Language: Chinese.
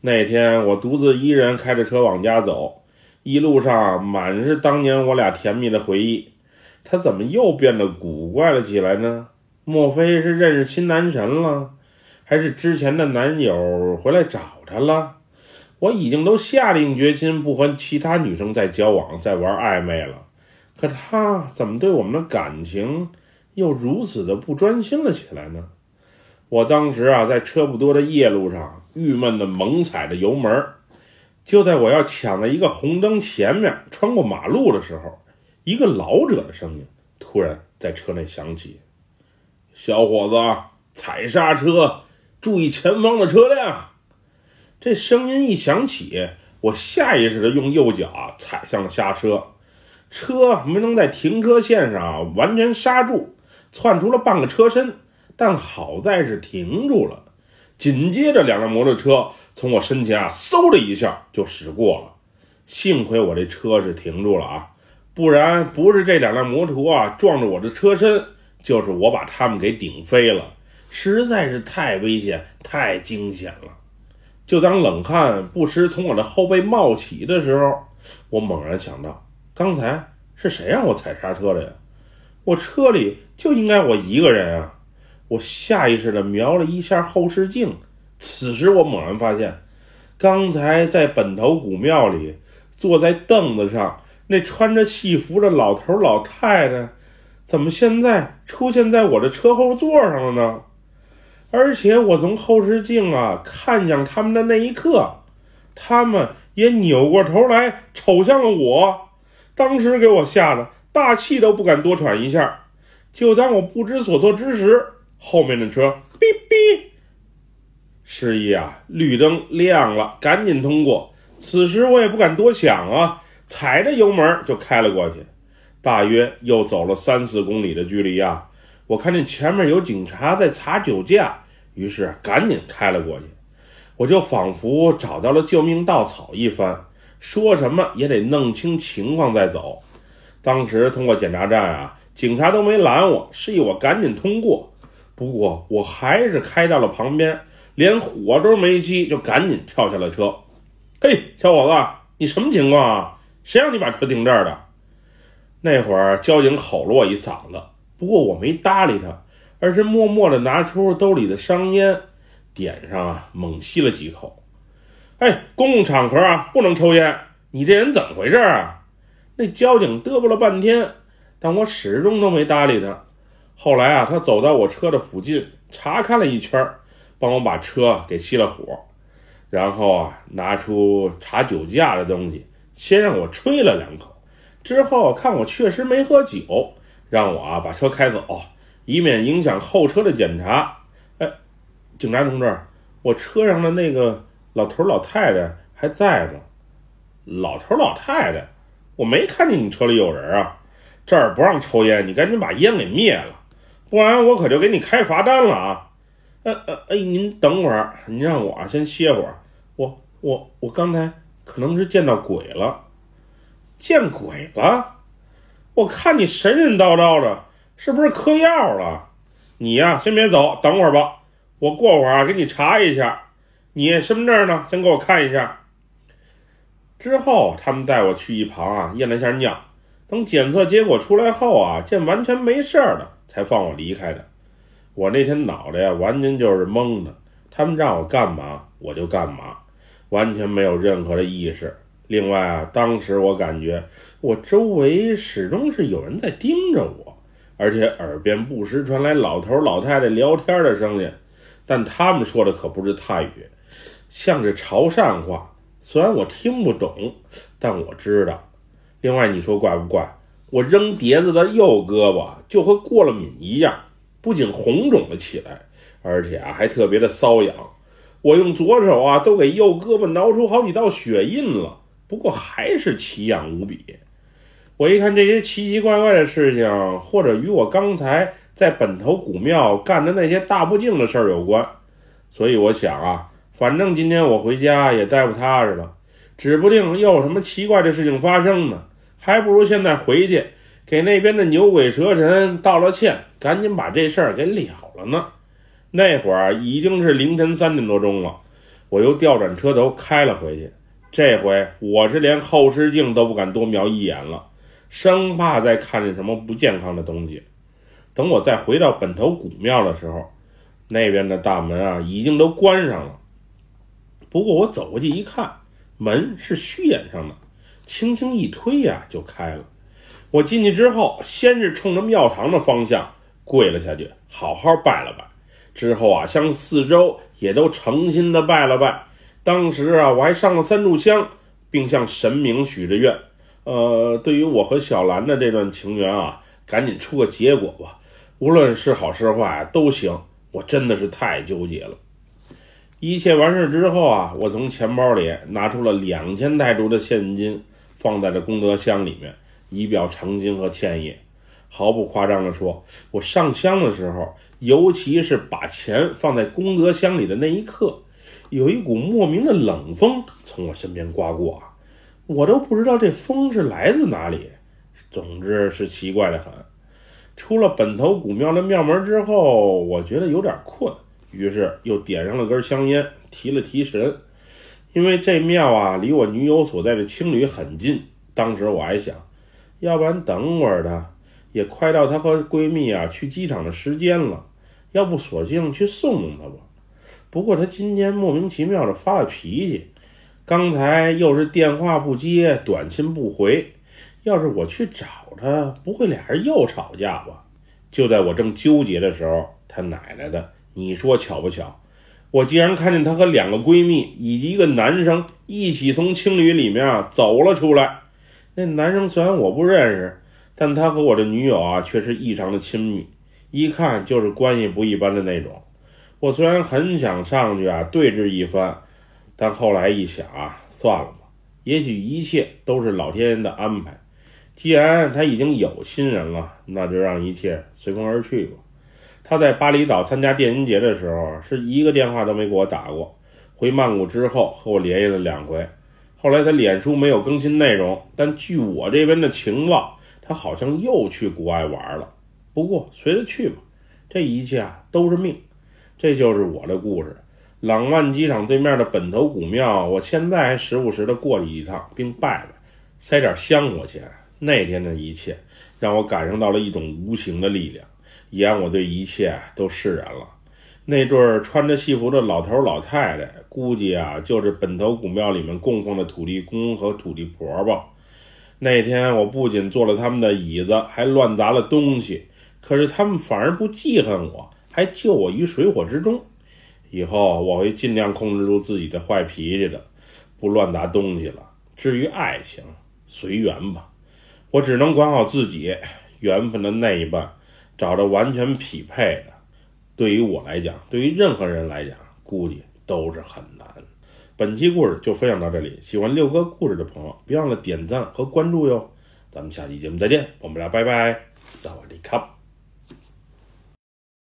那天我独自一人开着车往家走，一路上满是当年我俩甜蜜的回忆。他怎么又变得古怪了起来呢？莫非是认识新男神了，还是之前的男友回来找他了？我已经都下定决心不和其他女生再交往、再玩暧昧了，可他怎么对我们的感情又如此的不专心了起来呢？我当时啊，在车不多的夜路上，郁闷的猛踩着油门。就在我要抢在一个红灯前面穿过马路的时候，一个老者的声音突然在车内响起：“小伙子，踩刹车，注意前方的车辆。”这声音一响起，我下意识的用右脚踩向了刹车，车没能在停车线上完全刹住，窜出了半个车身。但好在是停住了，紧接着两辆摩托车从我身前啊，嗖的一下就驶过了。幸亏我这车是停住了啊，不然不是这两辆摩托啊撞着我的车身，就是我把他们给顶飞了，实在是太危险、太惊险了。就当冷汗不时从我的后背冒起的时候，我猛然想到，刚才是谁让我踩刹车的呀？我车里就应该我一个人啊！我下意识地瞄了一下后视镜，此时我猛然发现，刚才在本头古庙里坐在凳子上那穿着戏服的老头老太太，怎么现在出现在我的车后座上了呢？而且我从后视镜啊看向他们的那一刻，他们也扭过头来瞅向了我，当时给我吓得大气都不敢多喘一下。就当我不知所措之时，后面的车哔哔，示意啊，绿灯亮了，赶紧通过。此时我也不敢多想啊，踩着油门就开了过去。大约又走了三四公里的距离啊，我看见前面有警察在查酒驾，于是赶紧开了过去。我就仿佛找到了救命稻草一番，说什么也得弄清情况再走。当时通过检查站啊，警察都没拦我，示意我赶紧通过。不过我还是开到了旁边，连火都没熄，就赶紧跳下了车。嘿，小伙子，你什么情况啊？谁让你把车停这儿的？那会儿交警吼了我一嗓子，不过我没搭理他，而是默默地拿出兜里的香烟，点上啊，猛吸了几口。哎，公共场合啊，不能抽烟。你这人怎么回事啊？那交警嘚啵了半天，但我始终都没搭理他。后来啊，他走到我车的附近查看了一圈，帮我把车给熄了火，然后啊，拿出查酒驾的东西，先让我吹了两口，之后看我确实没喝酒，让我啊把车开走，以免影响后车的检查。哎，警察同志，我车上的那个老头老太太还在吗？老头老太太，我没看见你车里有人啊，这儿不让抽烟，你赶紧把烟给灭了。不然我可就给你开罚单了啊！呃呃哎，您等会儿，您让我先歇会儿。我我我刚才可能是见到鬼了，见鬼了！我看你神神叨叨的，是不是嗑药了？你呀，先别走，等会儿吧。我过会儿啊，给你查一下。你身份证呢？先给我看一下。之后，他们带我去一旁啊，验了一下尿。等检测结果出来后啊，见完全没事儿了。才放我离开的。我那天脑袋呀，完全就是懵的。他们让我干嘛，我就干嘛，完全没有任何的意识。另外啊，当时我感觉我周围始终是有人在盯着我，而且耳边不时传来老头老太太聊天的声音，但他们说的可不是泰语，像是潮汕话。虽然我听不懂，但我知道。另外，你说怪不怪？我扔碟子的右胳膊就和过了敏一样，不仅红肿了起来，而且啊还特别的瘙痒。我用左手啊都给右胳膊挠出好几道血印了，不过还是奇痒无比。我一看这些奇奇怪怪的事情，或者与我刚才在本头古庙干的那些大不敬的事儿有关，所以我想啊，反正今天我回家也待不踏实了，指不定又有什么奇怪的事情发生呢。还不如现在回去给那边的牛鬼蛇神道了歉，赶紧把这事儿给了了呢。那会儿已经是凌晨三点多钟了，我又调转车头开了回去。这回我是连后视镜都不敢多瞄一眼了，生怕再看见什么不健康的东西。等我再回到本头古庙的时候，那边的大门啊已经都关上了。不过我走过去一看，门是虚掩上的，轻轻一推呀就开了。我进去之后，先是冲着庙堂的方向跪了下去，好好拜了拜。之后啊，向四周也都诚心的拜了拜。当时啊，我还上了三炷香，并向神明许着愿。呃，对于我和小兰的这段情缘啊，赶紧出个结果吧，无论是好是坏都行。我真的是太纠结了。一切完事之后啊，我从钱包里拿出了两千泰铢的现金，放在了功德箱里面。以表诚心和歉意，毫不夸张地说，我上香的时候，尤其是把钱放在功德箱里的那一刻，有一股莫名的冷风从我身边刮过，我都不知道这风是来自哪里。总之是奇怪的很。出了本头古庙的庙门之后，我觉得有点困，于是又点上了根香烟，提了提神。因为这庙啊，离我女友所在的青旅很近，当时我还想。要不然等会儿她，也快到她和闺蜜啊去机场的时间了，要不索性去送送她吧。不过她今天莫名其妙的发了脾气，刚才又是电话不接，短信不回。要是我去找她，不会俩人又吵架吧？就在我正纠结的时候，她奶奶的，你说巧不巧？我竟然看见她和两个闺蜜以及一个男生一起从青旅里面啊走了出来。那男生虽然我不认识，但他和我的女友啊却是异常的亲密，一看就是关系不一般的那种。我虽然很想上去啊对峙一番，但后来一想啊，算了吧，也许一切都是老天爷的安排。既然他已经有新人了，那就让一切随风而去吧。他在巴厘岛参加电音节的时候，是一个电话都没给我打过。回曼谷之后，和我联系了两回。后来他脸书没有更新内容，但据我这边的情报，他好像又去国外玩了。不过随他去吧，这一切啊都是命。这就是我的故事。朗万机场对面的本头古庙，我现在还时不时的过去一趟，并拜拜，塞点香火钱。那天的一切，让我感受到了一种无形的力量，也让我对一切都释然了。那对穿着戏服的老头老太太，估计啊就是本头古庙里面供奉的土地公和土地婆吧。那天我不仅坐了他们的椅子，还乱砸了东西，可是他们反而不记恨我，还救我于水火之中。以后我会尽量控制住自己的坏脾气的，不乱砸东西了。至于爱情，随缘吧，我只能管好自己，缘分的那一半，找着完全匹配的。对于我来讲，对于任何人来讲，估计都是很难。本期故事就分享到这里，喜欢六哥故事的朋友，别忘了点赞和关注哟。咱们下期节目再见，我们俩拜拜，萨瓦迪卡。